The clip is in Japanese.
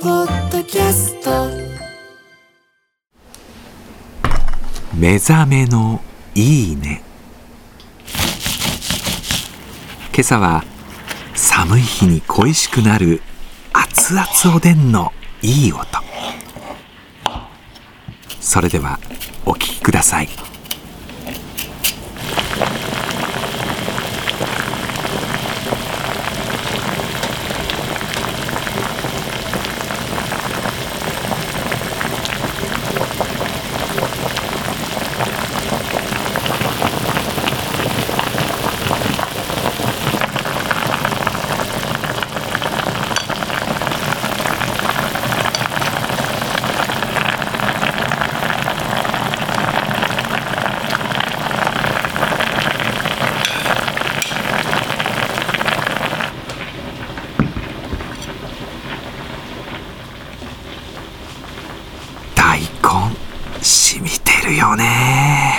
ポッドキャスト。目覚めのいいね。今朝は寒い日に恋しくなる熱々おでんのいい音。それではお聴きください。るよね。